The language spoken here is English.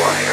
Hardwired.